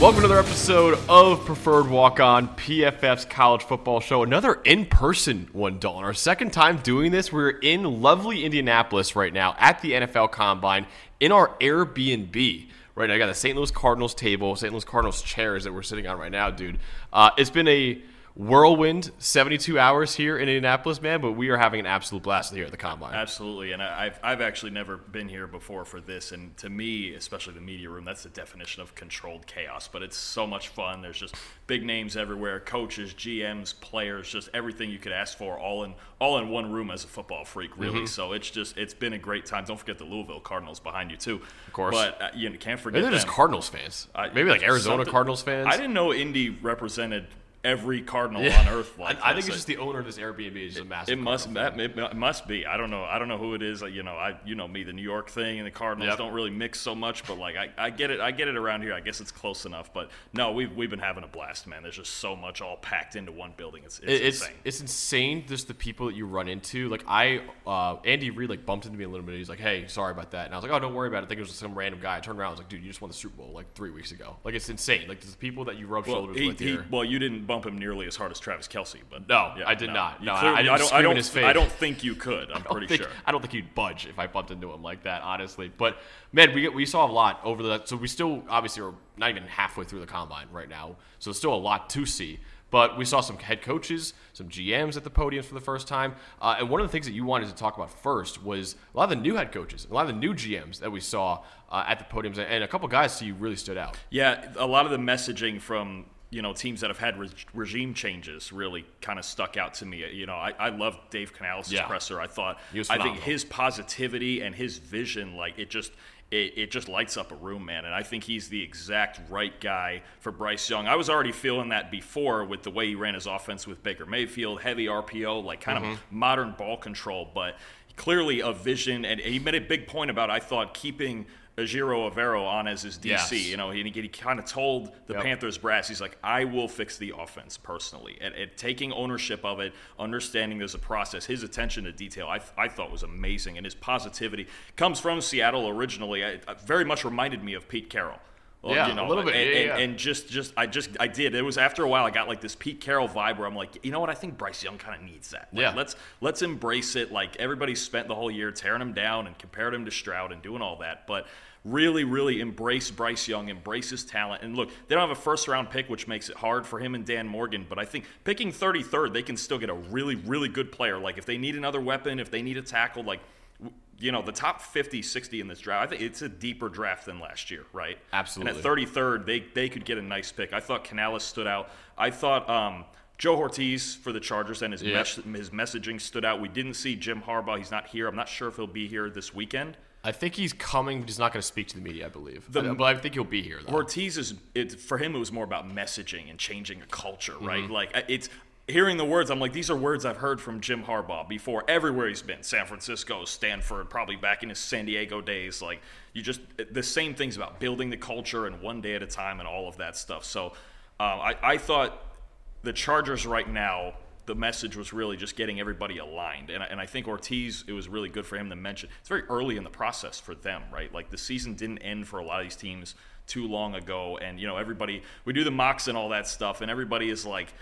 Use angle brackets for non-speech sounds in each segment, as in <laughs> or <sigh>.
Welcome to another episode of Preferred Walk On, PFF's college football show. Another in person one, Dalton. Our second time doing this. We're in lovely Indianapolis right now at the NFL Combine in our Airbnb. Right now, I got the St. Louis Cardinals table, St. Louis Cardinals chairs that we're sitting on right now, dude. Uh, it's been a whirlwind 72 hours here in Indianapolis, man, but we are having an absolute blast here at the Combine. Absolutely, and I- I've, I've actually never been here before for this, and to me, especially the media room, that's the definition of controlled chaos. But it's so much fun. There's just big names everywhere, coaches, GMs, players, just everything you could ask for, all in all in one room as a football freak, really. So it's just it's been a great time. Don't forget the Louisville Cardinals behind you too, of course. But uh, you can't forget Maybe they're them. just Cardinals fans. I- Maybe like Arizona Cardinals fans. I didn't know Indy represented every Cardinal on earth. Like I, I think this. it's just the owner of this Airbnb is just a massive. It must that it, it must be. I don't know. I don't know who it is. Like, you know, I you know me, the New York thing and the Cardinals Yep. don't really mix so much, but like I, I get it. I get it around here. I guess it's close enough. But no, we've we've been having a blast, man. There's just so much all packed into one building. It's it's, it's insane. it's insane just the people that you run into. Like I, uh, Andy Reid like bumped into me a little bit. He's like, "Hey, sorry about that," and I was like, "Oh, don't worry about it." I think it was some random guy. I turned around, I was like, "Dude, you just won the Super Bowl like three weeks ago." Like it's insane. Like there's people that you rub well, shoulders he, with he, here. well, you didn't bump him nearly as hard as Travis Kelce, but No, yeah, I did not. No, I- clearly- I didn't don't. I don't. his face. I don't think you could. <laughs> I'm pretty think, sure. I don't think you'd budge if I bumped into him like that, honestly. But man, we we saw a lot over the. So we still obviously are not even halfway through the combine right now, so there's still a lot to see. But we saw some head coaches, some GMs at the podiums for the first time, uh, and one of the things that you wanted to talk about first was a lot of the new head coaches, a lot of the new GMs that we saw uh, at the podiums, and a couple guys to you really stood out. Yeah, a lot of the messaging from you know teams that have had re- regime changes really kind of stuck out to me. You know, I, I love Dave Canales' Yeah. presser. I thought I think his positivity and his vision, like it just. It, it just lights up a room, man, and I think he's the exact right guy for Bryce Young. I was already feeling that before with the way he ran his offense with Baker Mayfield, heavy RPO, like kind Mm-hmm. of modern ball control, but clearly a vision. And he made a big point about I thought keeping Ejiro Evero on as his DC. Yes. You know, he, he kind of told the Yep. Panthers brass, he's like, I will fix the offense personally. And, and taking ownership of it, understanding there's a process, his attention to detail, I, I thought was amazing. And his positivity comes from Seattle originally. I, I very much reminded me of Pete Carroll. Well, Yeah, you know, a little bit. And, Yeah, and- and just, just, I just, I did. It was after a while, I got like this Pete Carroll vibe where I'm like, you know what? I think Bryce Young kind of needs that. Like, Yeah. Let's let's embrace it. Like everybody spent the whole year tearing him down and compared him to Stroud and doing all that, but really, really embrace Bryce Young, embrace his talent. And look, they don't have a first round pick, which makes it hard for him and Dan Morgan. But I think picking 33rd, they can still get a really, really good player. Like if they need another weapon, if they need a tackle, like. You know, the top 50, 60 in this draft, I think it's a deeper draft than last year, right? Absolutely. And at 33rd, they, they could get a nice pick. I thought Canales stood out. I thought um, Joe Hortiz for the Chargers and his, Yep. mes- his messaging stood out. We didn't see Jim Harbaugh. He's not here. I'm not sure if he'll be here this weekend. I think he's coming, but he's not going to speak to the media, I believe. The- but, but I think he'll be here, though. Hortiz is it, for him. It was more about messaging and changing a culture, right? Mm-hmm. Like it's hearing the words. I'm like, these are words I've heard from Jim Harbaugh before. Everywhere he's been, San Francisco, Stanford, probably back in his San Diego days. Like you just the same things about building the culture and one day at a time and all of that stuff. So um, I, I thought the Chargers right now. The message was really just getting everybody aligned, and I, and I think Hortiz. It was really good for him to mention. It's very early in the process for them, right? Like the season didn't end for a lot of these teams too long ago, and you know everybody. We do the mocks and all that stuff, and everybody is like,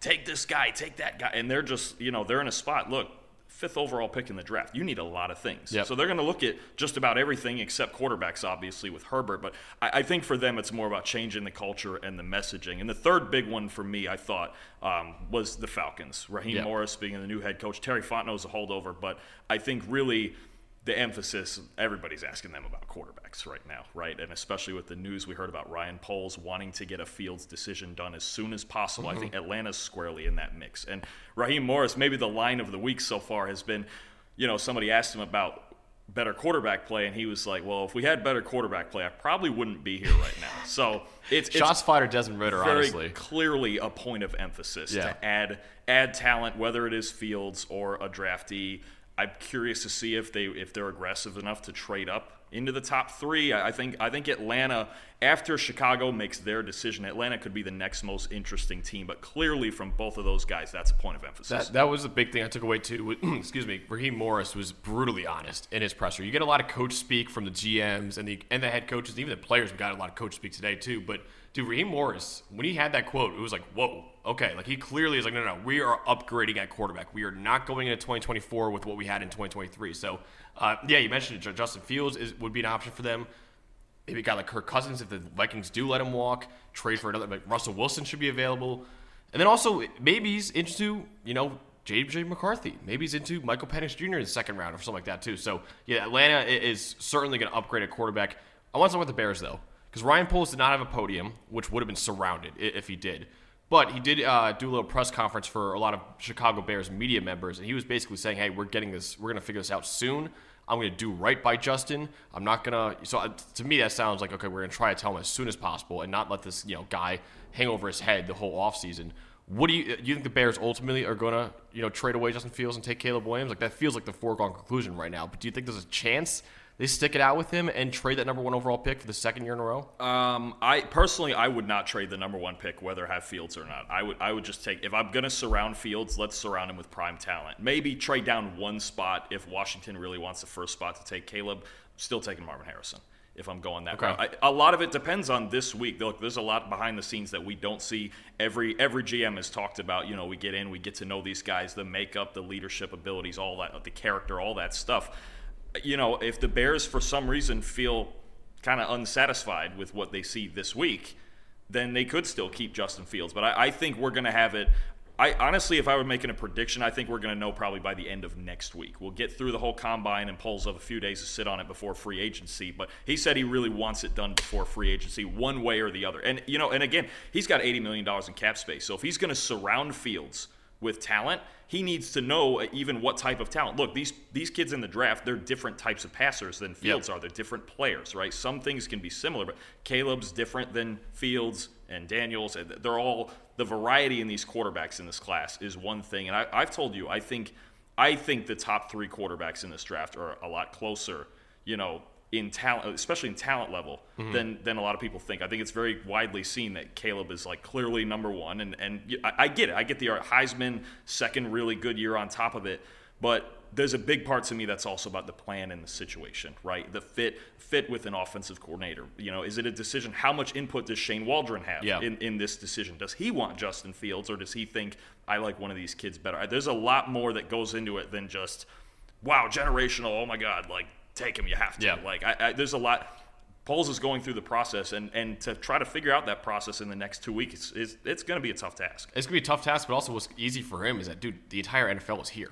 "Take this guy, take that guy," and they're just you know they're in a spot. Look, fifth overall pick in the draft. You need a lot of things. Yep. So they're going to look at just about everything except quarterbacks, obviously, with Herbert. But I, I think for them, it's more about changing the culture and the messaging. And the third big one for me, I thought, um, was the Falcons. Raheem Yep. Morris being the new head coach. Terry Fontenot's a holdover. But I think really the emphasis, everybody's asking them about quarterbacks right now, right? And especially with the news we heard about Ryan Poles wanting to get a Fields decision done as soon as possible. I think mm-hmm. Atlanta's squarely in that mix. And Raheem Morris, maybe the line of the week so far has been, you know, somebody asked him about better quarterback play, and he was like, "Well, if we had better quarterback play, I probably wouldn't be here right now." <laughs> So it's it's Shots fired Desmond Ridder, very honestly. clearly a point of emphasis Yeah. to add add talent, whether it is Fields or a draftee. I'm curious to see if they if they're aggressive enough to trade up into the top three. I think I think Atlanta, after Chicago makes their decision, Atlanta could be the next most interesting team. But clearly, from both of those guys, that's a point of emphasis. That, that was the big thing I took away too. <clears throat> Excuse me, Raheem Morris was brutally honest in his presser. You get a lot of coach speak from the GMs and the and the head coaches, even the players. We got a lot of coach speak today too. But Dude, Raheem Morris, when he had that quote, it was like, whoa, okay. Like he clearly is like, no, no, no, we are upgrading at quarterback. We are not going into 2024 with what we had in 2023. So, uh, yeah, you mentioned it. Justin Fields is, would be an option for them. Maybe a guy like Kirk Cousins if the Vikings do let him walk. Trade for another. Like Russell Wilson should be available. And then also maybe he's into you know JJ McCarthy. Maybe he's into Michael Penix Jr. in the second round or something like that too. So yeah, Atlanta is certainly going to upgrade at quarterback. I want to talk about the Bears though, because Ryan Poles did not have a podium, which would have been surrounded if he did. But he did uh, do a little press conference for a lot of Chicago Bears media members, and he was basically saying, "Hey, we're getting this. We're going to figure this out soon. I'm going to do right by Justin. I'm not going to." So uh, to me, that sounds like okay. We're going to try to tell him as soon as possible, and not let this you know guy hang over his head the whole offseason. What do you do you think the Bears ultimately are going to you know trade away Justin Fields and take Caleb Williams? Like that feels like the foregone conclusion right now. But do you think there's a chance they stick it out with him and trade that number one overall pick for the second year in a row? Um, I personally, I would not trade the number one pick, whether have Fields or not. I would, I would just take if I'm going to surround Fields, let's surround him with prime talent. Maybe trade down one spot if Washington really wants the first spot to take Caleb. Still taking Marvin Harrison if I'm going that okay. route. I, a lot of it depends on this week. Look, there's a lot behind the scenes that we don't see. Every every GM has talked about. You know, we get in, we get to know these guys, the makeup, the leadership abilities, all that, the character, all that stuff. You know, if the Bears for some reason feel kind of unsatisfied with what they see this week, then they could still keep Justin Fields. But I, I think we're going to have it I honestly, if I were making a prediction, I think we're going to know probably by the end of next week. We'll get through the whole combine and Poles of a few days to sit on it before free agency. But he said he really wants it done before free agency, one way or the other. And you know, and again, he's got eighty million dollars in cap space. So if he's going to surround Fields with talent, he needs to know uh, even what type of talent. Look, these these kids in the draft, they're different types of passers than Fields yep. are. They're different players, right? Some things can be similar, but Caleb's different than Fields and Daniels. They're all the variety in these quarterbacks in this class is one thing. And I, I've told you, I think I think the top three quarterbacks in this draft are a lot closer, you know, in talent, especially in talent level, mm-hmm. than than a lot of people think. I think it's very widely seen that Caleb is like clearly number one, and and I, I get it. I get the Heisman second really good year on top of it, but there's a big part to me that's also about the plan and the situation, right? The fit fit with an offensive coordinator. You know, is it a decision? How much input does Shane Waldron have yeah. in, in this decision? Does he want Justin Fields or does he think I like one of these kids better? There's a lot more that goes into it than just wow, generational. Oh my God, like take him, you have to. Yeah. Like I, I, there's a lot. Poles is going through the process, and, and to try to figure out that process in the next two weeks is it's going to be a tough task. It's going to be a tough task, but also what's easy for him is that dude, the entire NFL is here.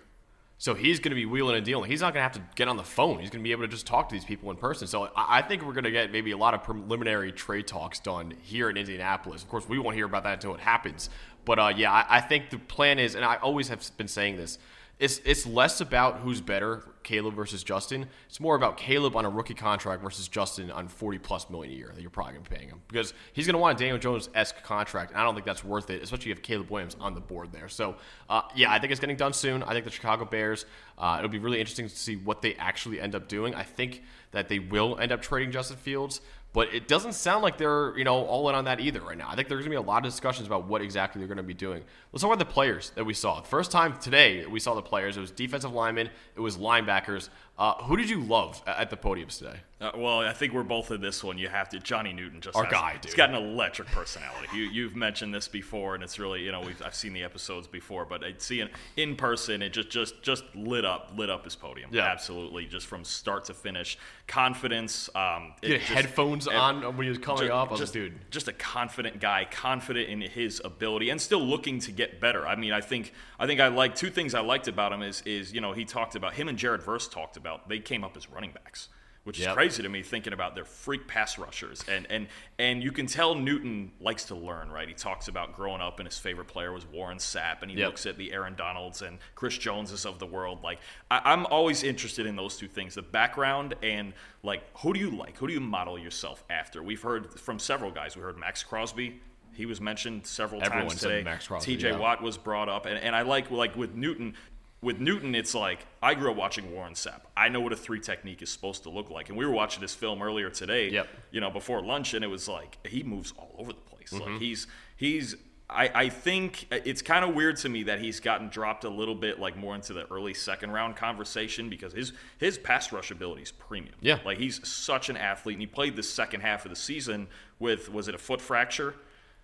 So he's going to be wheeling and dealing. He's not going to have to get on the phone. He's going to be able to just talk to these people in person. So I think we're going to get maybe a lot of preliminary trade talks done here in Indianapolis. Of course, we won't hear about that until it happens. But uh, yeah, I, I think the plan is, and I always have been saying this it's it's less about who's better, Caleb versus Justin. It's more about Caleb on a rookie contract versus Justin on forty plus million a year that you're probably gonna be paying him because he's gonna want a Daniel Jones esque contract, and I don't think that's worth it, especially if Caleb Williams on the board there. So uh, yeah, I think it's getting done soon. I think the Chicago Bears. Uh, it'll be really interesting to see what they actually end up doing. I think that they will end up trading Justin Fields but it doesn't sound like they're, you know, all in on that either right now. I think there's going to be a lot of discussions about what exactly they're going to be doing. Let's talk about the players that we saw. First time today we saw the players. It was defensive linemen. It was linebackers. Uh, who did you love at the podiums today? Uh, well, I think we're both in this one. You have to. Johnny Newton just our has, guy. Dude. He's got an electric personality. you, you've mentioned this before, and it's really you know we've I've seen the episodes before, but I'd see it in person. It just just just lit up lit up his podium. Yeah, absolutely. Just from start to finish, confidence. Um, it, just, headphones it, on when he was coming just, up. Just, dude, just a confident guy, confident in his ability, and still looking to get better. I mean, I think I think I like two things I liked about him is is you know he talked about him and Jared Verse talked about they came up as running backs which yep. is crazy to me thinking about their freak pass rushers. And and and you can tell Newton likes to learn, right? He talks about growing up and his favorite player was Warren Sapp, and he yep. looks at the Aaron Donalds and Chris Joneses of the world. Like I, am always interested in those two things: the background and like who do you like? Who do you model yourself after? We've heard from several guys. We heard Maxx Crosby. He was mentioned several Everyone times today. TJ yeah. Watt was brought up, and, and I like like with Newton with Newton, it's like I grew up watching Warren Sapp. I know what a three technique is supposed to look like, and we were watching this film earlier today. Yep. You know, before lunch, and it was like he moves all over the place. Mm-hmm. Like he's he's. I, I think it's kind of weird to me that he's gotten dropped a little bit like more into the early second round conversation because his his pass rush ability is premium. Yeah. Like he's such an athlete and he played the second half of the season with was it a foot fracture?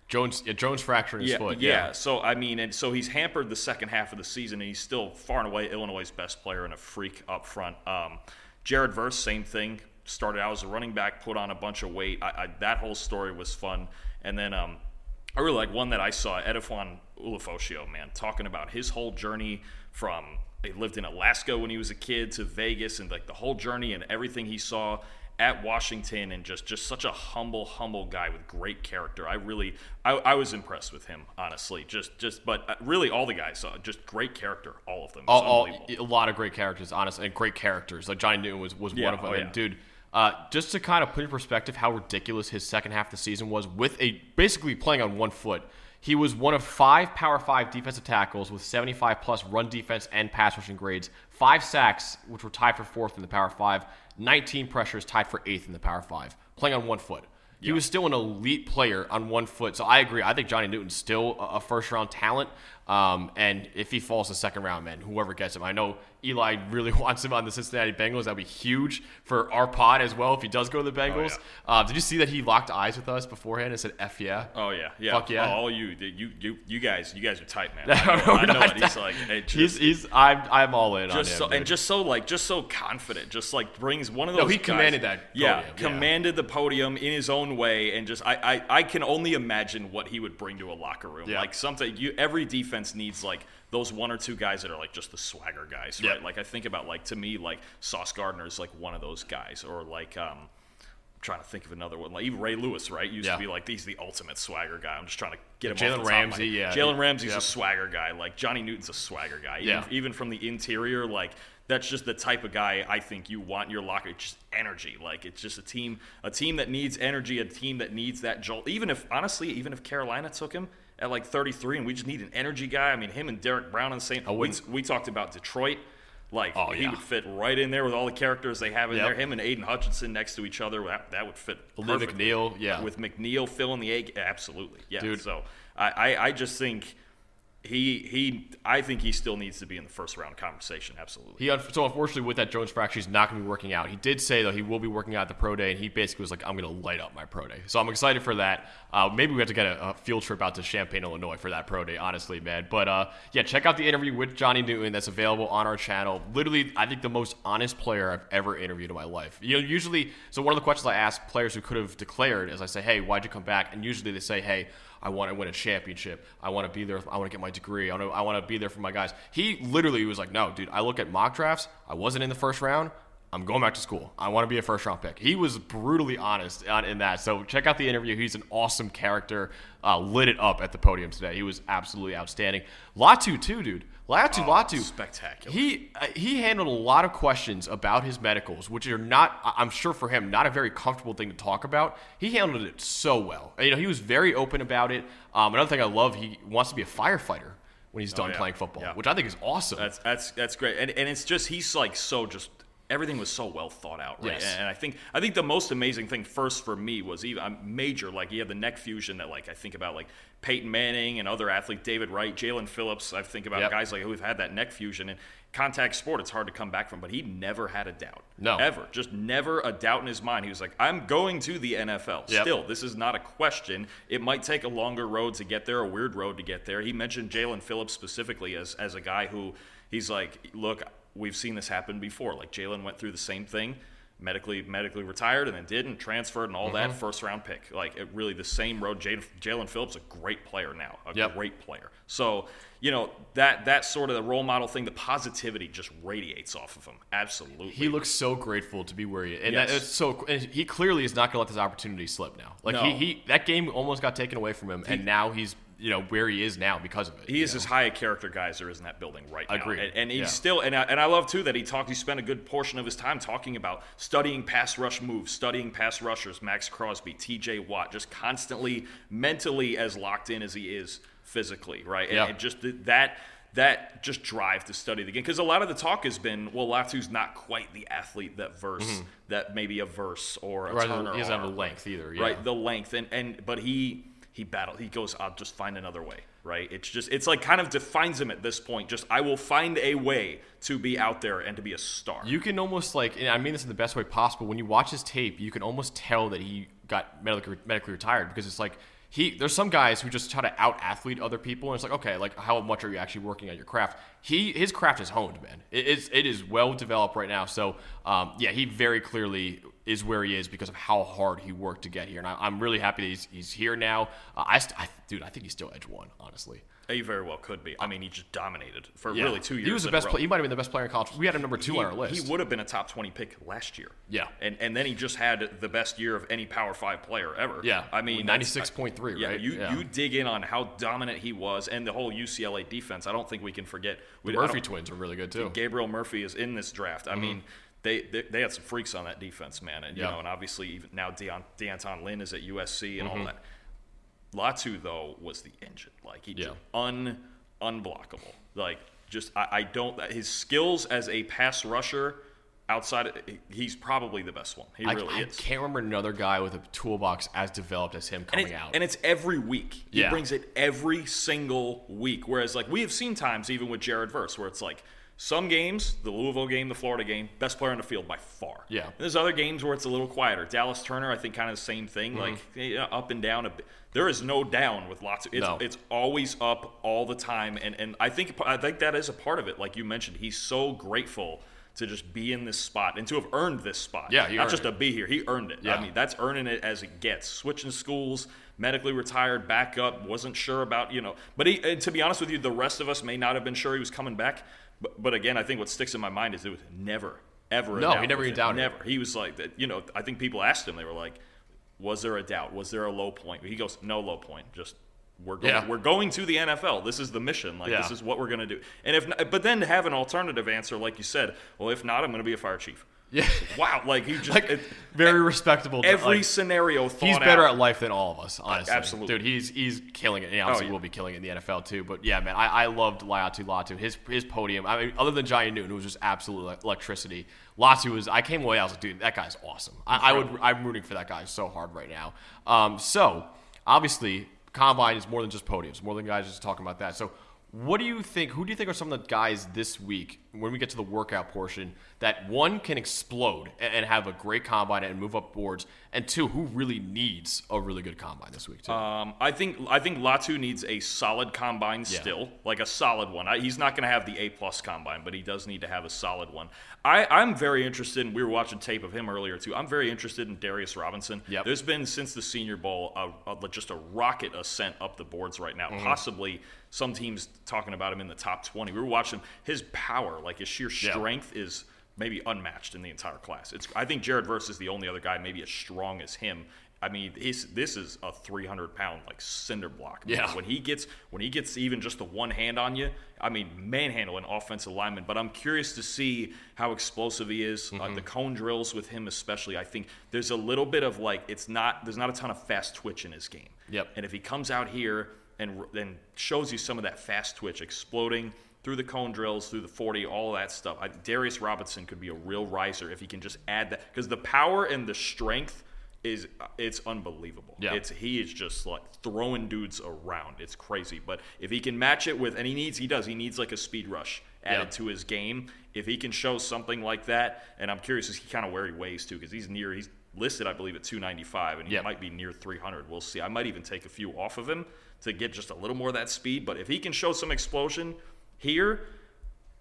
Jones yeah, Jones fracturing his yeah, foot. Yeah. Yeah. So I mean, and so he's hampered the second half of the season, and he's still far and away Illinois' best player and a freak up front. Um, Jared Verse, same thing. Started out as a running back, put on a bunch of weight. I, I, that whole story was fun. And then um, I really like one that I saw, Edefuan Ulofoshio, man, talking about his whole journey from he lived in Alaska when he was a kid to Vegas and like the whole journey and everything he saw at Washington and just just such a humble humble guy with great character. I really I, I was impressed with him honestly. Just just but uh, really all the guys saw just great character all of them. All, all, a lot of great characters, honestly, and great characters. Like Johnny Newton was, was Yeah, one of them. oh, And yeah. dude, uh, just to kind of put in perspective how ridiculous his second half of the season was, with a basically playing on one foot. He was one of five Power Five defensive tackles with 75 plus run defense and pass rushing grades, five sacks, which were tied for fourth in the Power Five, 19 pressures tied for eighth in the Power Five, playing on one foot. He was still an elite player on one foot. So I agree. I think Johnny Newton's still a a first round talent. Um, and if he falls to second round, man, whoever gets him, I know Eli really <laughs> wants him on the Cincinnati Bengals. That'd be huge for our pod as well if he does go to the Bengals. uh, did you see that he locked eyes with us beforehand and said "f yeah"? Oh yeah, yeah. Fuck yeah. Oh, all you, you, you, you guys, you guys are tight, man. <laughs> I know, <laughs> no, I know it. He's like, hey, just, he's he's I'm I'm all in on him. so, dude. and just so like, just so confident. Just like brings one of those. No, he guys- commanded that Yeah, podium, yeah. commanded the podium in his own way, and just I, I, I can only imagine what he would bring to a locker room. Yeah. Like something, you every defense needs like those one or two guys that are like just the swagger guys, right? Like I think about like to me like Sauce Gardner is like one of those guys, or like um. I'm trying to think of another one. Like even Ray Lewis, right? Used Yeah. to be like he's the ultimate swagger guy. I'm just trying to get him. Jalen off the top of my Ramsey, yeah. Jalen Ramsey's Yep. a swagger guy. Like Johnny Newton's a swagger guy. Even, Yeah. even from the interior, like that's just the type of guy I think you want in your locker. It's just energy. Like it's just a team, a team that needs energy, a team that needs that jolt. Even if honestly, even if Carolina took him at like 33, and we just need an energy guy. I mean, him and Derick Brown in the same. We, we talked about Detroit. Like Oh, he yeah. would fit right in there with all the characters they have in Yep. there. Him and Aidan Hutchinson next to each other. That, that would fit. Lee. McNeill, yeah. With McNeill filling the egg, absolutely, yeah. Dude. So I, I, I just think he he I think he still needs to be in the first round conversation. Absolutely. He so unfortunately with that Jones fracture, he's not going to be working out. He did say though he will be working out the pro day, and he basically was like, "I'm going to light up my pro day." So I'm excited for that. Uh, maybe we have to get a, a field trip out to Champaign, Illinois for that pro day. Honestly, man. But uh, yeah, check out the interview with Johnny Newton that's available on our channel. Literally, I think the most honest player I've ever interviewed in my life. You know, usually, so one of the questions I ask players who could have declared is, I say, "Hey, why'd you come back?" And usually they say, "Hey." I want to win a championship. I want to be there. I want to get my degree. I I want to be there for my guys. He literally was like, no, dude, I look at mock drafts. I wasn't in the first round. I'm going back to school. I want to be a first round pick. He was brutally honest in that. So check out the interview. He's an awesome character. Uh, lit it up at the podium today. He was absolutely outstanding. Latu, too, dude. Latu, Latu. spectacular. He uh, he handled a lot of questions about his medicals, which are not, I'm sure for him, not a very comfortable thing to talk about. He handled it so well. You know, he was very open about it. Um, another thing I love, he wants to be a firefighter when he's done yeah. playing football, Yeah. which I think is awesome. That's that's that's great, and and it's just he's like so just everything was so well thought out, right? Yes. And I think I think the most amazing thing first for me was even um, major, like he had the neck fusion that like I think about like Peyton Manning and other athletes, David Wright, Jaelan Phillips. I think about Yep. guys like who've had that neck fusion and contact sport. It's hard to come back from, but he never had a doubt. No. ever, just never a doubt in his mind. He was like, "I'm going to the NFL." Yep. Still, this is not a question. It might take a longer road to get there, a weird road to get there. He mentioned Jaelan Phillips specifically as, as a guy who he's like, look, we've seen this happen before. Like Jaelan went through the same thing, medically medically retired, and then didn't transferred and all that Mm-hmm. first round pick. Like it really the same road. Jaelan Jaelan Phillips a great player now, a Yep. great player. So you know that that sort of the role model thing, the positivity just radiates off of him. Absolutely. he looks so grateful to be where he is. And Yes. that, it's so and he clearly is not going to let this opportunity slip now. Like No. he, he that game almost got taken away from him, and now he's you know where he is now because of it. He is know? as high a character guy as there is in that building right now. Agreed. And, and he's Yeah. still, and I, and I love too that he talked. He spent a good portion of his time talking about studying pass rush moves, studying pass rushers, Maxx Crosby, T.J. Watt, just constantly mentally as locked in as he is physically, right? And, Yeah. and just th- that. That just drive to study the game because a lot of the talk has been, well, Latu's not quite the athlete that Verse mm-hmm. that maybe a Verse or a Right, Turner he doesn't have the length either. Yeah. right? The length and and but he he battle. He goes, I'll just find another way. Right? It's just it's like kind of defines him at this point. Just I will find a way to be out there and to be a star. You can almost like, I mean this in the best way possible. When you watch his tape, you can almost tell that he got medically, medically retired because it's like he. There's some guys who just try to out athlete other people, and it's like, okay, like how much are you actually working at your craft? He his craft is honed, man. It is it is well developed right now. So um, yeah, he very clearly is where he is because of how hard he worked to get here, and I, am really happy that he's, he's here now. Uh, I, I, dude, I think he's still edge one, honestly. He very well could be. I mean, he just dominated for yeah. really two years. He was the best. Play, he might have been the best player in college. We had him number two he, on our list. He would have been a top twenty pick last year. Yeah, and and then he just had the best year of any Power Five player ever. Yeah, I mean ninety six point three. Right. You yeah. you dig in on how dominant he was and the whole UCLA defense. I don't think we can forget. The Murphy twins are really good too. Gabriel Murphy is in this draft. I mm-hmm. mean they, they, they had some freaks on that defense, man, and you yeah. know, and obviously even now Deon, D'Anton Lynn is at USC and mm-hmm. all that. Latu though was the engine, like he yeah. un unblockable, like just I, I don't his skills as a pass rusher outside of, he's probably the best one. He I, really I is. can't remember another guy with a toolbox as developed as him coming and out. And it's every week. He yeah. brings it every single week. Whereas like we have seen times even with Jared Verse where it's like some games, the Louisville game, the Florida game, best player on the field by far. Yeah. And there's other games where it's a little quieter. Dallas Turner, I think, kind of the same thing, mm-hmm. like you know, up and down a bit. There is no down with lots of. It's, no. it's always up all the time, and and I think I think that is a part of it. Like you mentioned, he's so grateful to just be in this spot and to have earned this spot. Yeah, not just it. to be here. He earned it. Yeah. I mean, that's earning it as it gets. Switching schools, medically retired, back up, wasn't sure about you know. But he, to be honest with you, the rest of us may not have been sure he was coming back. But, but again, I think what sticks in my mind is it was never, ever. No, he never even doubted. Never. He was like that. You know, I think people asked him. They were like, "Was there a doubt? Was there a low point?" He goes, "No low point. Just we're going, yeah. we're going to the NFL. This is the mission. Like yeah. this is what we're going to do. And if, not, but then to have an alternative answer, like you said, well, if not, I'm going to be a fire chief. Yeah. <laughs> Wow. Like he just like, it, very respectable. Every like, scenario. he's better out. at life than all of us. Honestly, absolutely, dude. He's he's killing it. He obviously oh, yeah. will be killing it in the NFL too. But yeah, man, I, I loved Laiatu Latu. His his podium. I mean, other than Johnny Newton, it was just absolute electricity. Latu was. I came away. I was like, dude, that guy's awesome. I, I, would. I'm rooting for that guy so hard right now. Um, so obviously, combine is more than just podiums. More than guys just talking about that. So what do you think? Who do you think are some of the guys this week when we get to the workout portion that one can explode and, have a great combine and move up boards, and two, who really needs a really good combine this week too? Um, I think I think Latu needs a solid combine yeah. still, like a solid one. I, he's not going to have the A plus combine, but he does need to have a solid one. I, I'm very interested. in We were watching tape of him earlier too. I'm very interested in Darius Robinson. Yep. There's been since the Senior Bowl a, a, just a rocket ascent up the boards right now. Mm-hmm. Possibly some teams talking about him in the top 20. We were watching his power, like his sheer strength, yeah. is maybe unmatched in the entire class. It's I think Jared Verse is the only other guy maybe as strong as him. I mean, this is a 300 pound like cinder block. Man. Yeah. When he gets when he gets even just the one hand on you, I mean, manhandle an offensive lineman. But I'm curious to see how explosive he is. Uh, mm-hmm. Uh, the cone drills with him, especially. I think there's a little bit of like it's not there's not a ton of fast twitch in his game. Yep. And if he comes out here and then shows you some of that fast twitch, exploding through the cone drills, through the 40, all that stuff. I, Darius Robinson could be a real riser if he can just add that because the power and the strength is uh, it's unbelievable. Yeah. It's he is just like throwing dudes around. It's crazy. But if he can match it with and he needs he does, he needs like a speed rush added yeah. to his game. If he can show something like that, and I'm curious as he kind of where he weighs too, because he's near he's listed, I believe, at 295, and he yeah. might be near 300. We'll see. I might even take a few off of him to get just a little more of that speed. But if he can show some explosion, here,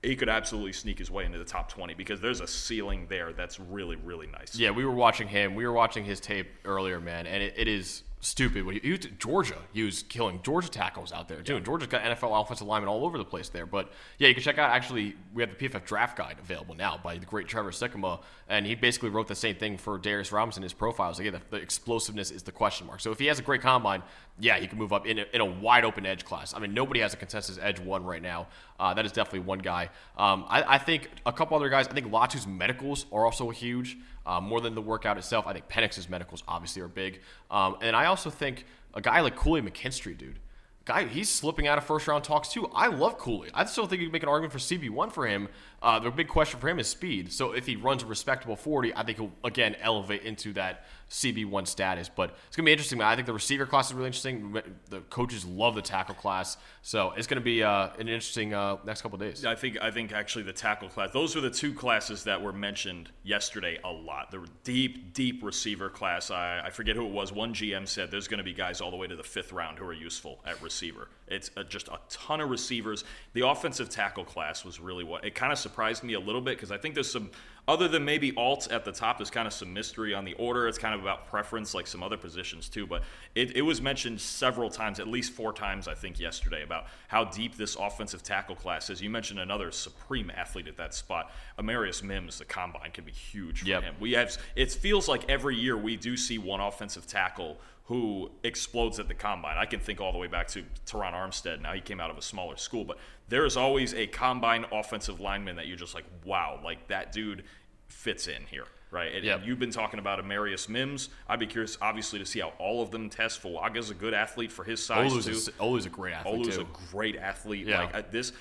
he could absolutely sneak his way into the top 20 because there's a ceiling there that's really, really nice. Yeah, we were watching him. We were watching his tape earlier, man, and it, it is stupid. He, he was Georgia, he was killing Georgia tackles out there too. Yeah. Georgia's got NFL offensive linemen all over the place there. But yeah, you can check out. Actually, we have the PFF draft guide available now by the great Trevor Sikkema, and he basically wrote the same thing for Darius Robinson. His profiles again, the, the, explosiveness is the question mark. So if he has a great combine, yeah, he can move up in a, in a wide open edge class. I mean, nobody has a consensus edge one right now. Uh, that is definitely one guy. Um, I, I, think a couple other guys. I think Latu's medicals are also huge uh, more than the workout itself. I think Penix's medicals obviously are big, um, and I also think a guy like Kool-Aid McKinstry, dude. Guy, he's slipping out of first round talks too. I love Cooley. I still think you can make an argument for CB1 for him. Uh, the big question for him is speed. So if he runs a respectable 40, I think he'll again elevate into that CB1 status. But it's going to be interesting. I think the receiver class is really interesting. The coaches love the tackle class. So it's going to be uh, an interesting uh, next couple days. I think I think actually the tackle class. Those were the two classes that were mentioned yesterday a lot. The deep, deep receiver class. I, I forget who it was. One GM said there's going to be guys all the way to the fifth round who are useful at receiver. It's a, just a ton of receivers. The offensive tackle class was really what it kind of surprised me a little bit because I think there's some other than maybe Alt at the top, there's kind of some mystery on the order. It's kind of about preference, like some other positions too. But it, it was mentioned several times, at least four times, I think, yesterday, about how deep this offensive tackle class is. You mentioned another supreme athlete at that spot, Amarius Mims. The combine can be huge for Yep. him. We have. It feels like every year we do see one offensive tackle who explodes at the combine. I can think all the way back to Terron Armstead. Now he came out of a smaller school, but there is always a combine offensive lineman that you're just like, wow, like that dude fits in here, right? And, Yep. and you've been talking about Amarius Mims. I'd be curious, obviously, to see how all of them test. Fuaga's a good athlete for his size Olu's too. a, Olu's a great athlete Olu's too. a great athlete. Yeah. Like uh, this,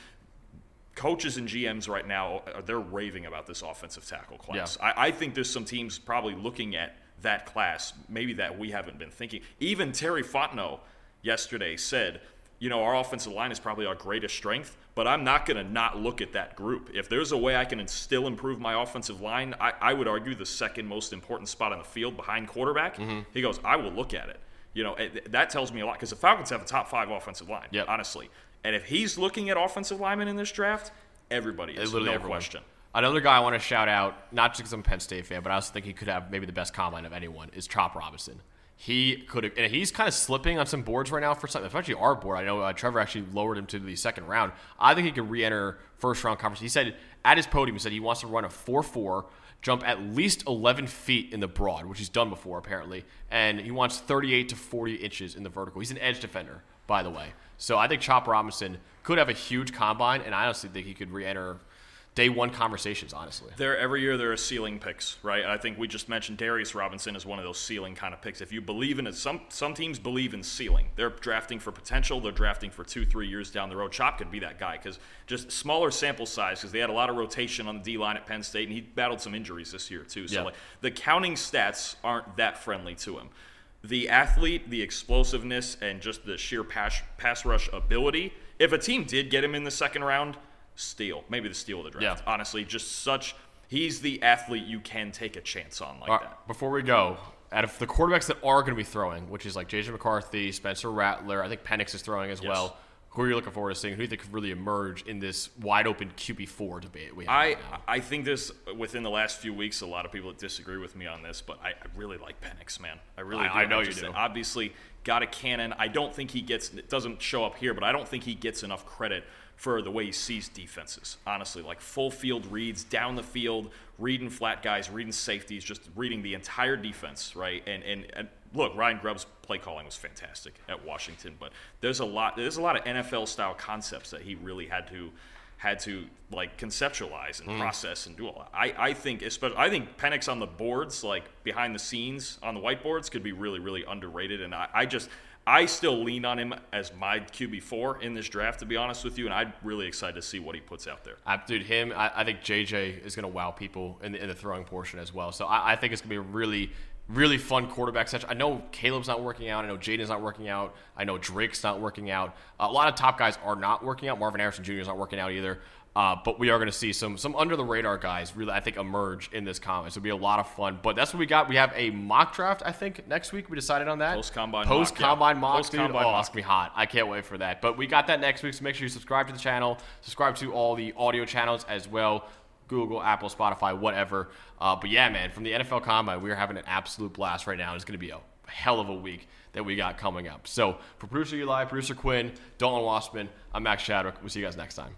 coaches and GMs right now, uh, they're raving about this offensive tackle class. I, I think there's some teams probably looking at that class, maybe that we haven't been thinking. Even Terry Fontenot yesterday said, you know, our offensive line is probably our greatest strength, but I'm not going to not look at that group. If there's a way I can still improve my offensive line, I, I would argue the second most important spot on the field behind quarterback. Mm-hmm. He goes, I will look at it. You know, it, that tells me a lot because the Falcons have a top five offensive line, Yep. honestly. And if he's looking at offensive linemen in this draft, everybody is. no everyone. question. Another guy I want to shout out, not just because I'm a Penn State fan, but I also think he could have maybe the best combine of anyone, is Chop Robinson. He could have, and he's kind of slipping on some boards right now for something, especially our board. I know uh, Trevor actually lowered him to the second round. I think he could re enter first round conference. He said at his podium, he said he wants to run a 4 4, jump at least 11 feet in the broad, which he's done before apparently, and he wants 38 to 40 inches in the vertical. He's an edge defender, by the way. So I think Chop Robinson could have a huge combine, and I honestly think he could re enter day one conversations, honestly. There every year there are ceiling picks, right? I think we just mentioned Darius Robinson is one of those ceiling kind of picks. If you believe in it, some some teams believe in ceiling. They're drafting for potential. They're drafting for two, three years down the road. Chop could be that guy because just smaller sample size because they had a lot of rotation on the D line at Penn State and he battled some injuries this year too. So Yeah. like the counting stats aren't that friendly to him. The athlete, the explosiveness, and just the sheer pass, pass rush ability. If a team did get him in the second round, steal. Maybe the steal of the draft. Yeah. Honestly, just such. He's the athlete you can take a chance on like All that. before we go, out of the quarterbacks that are going to be throwing, which is like JJ McCarthy, Spencer Rattler, I think Penix is throwing as Yes. well. Who are you looking forward to seeing? Who do you think could really emerge in this wide open QB four debate we have I, right now? I think this within the last few weeks, a lot of people disagree with me on this, but I, I really like Penix, man. I really I- do. I know you do. Obviously, got a cannon. I don't think he gets. It doesn't show up here, but I don't think he gets enough credit for the way he sees defenses. Honestly, like full field reads down the field, reading flat guys, reading safeties, just reading the entire defense, right? And and, and look, Ryan Grubb's play calling was fantastic at Washington, but there's a lot. There's a lot of NFL style concepts that he really had to had to like conceptualize and mm. process and do a lot. I, I think especially I think Penix on the boards, like behind the scenes on the whiteboards, could be really, really underrated. And I, I just I still lean on him as my QB four in this draft, to be honest with you, and I'm really excited to see what he puts out there. Dude, him. I, I think JJ is going to wow people in the, in the throwing portion as well. So I, I think it's going to be a really, really fun quarterback session. I know Caleb's not working out. I know Jaden's not working out. I know Drake's not working out. a lot of top guys are not working out. Marvin Harrison Jr. is not working out either. Uh, but we are going to see some some under the radar guys really I think emerge in this conference. It'll be a lot of fun. But that's what we got. We have a mock draft. I think next week we decided on that Post-combine mock, post combine yeah. mock. dude. Post-combine Oh, mock. it's gonna be hot. I can't wait for that. But we got that next week, so make sure you subscribe to the channel, subscribe to all the audio channels as well. Google, Apple, Spotify, whatever. Uh, but yeah, man, from the NFL Combine, we are having an absolute blast right now. It's going to be a hell of a week that we got coming up. So for producer Eli, producer Quinn, Dalton Wasserman, I'm Max Chadwick. We'll see you guys next time.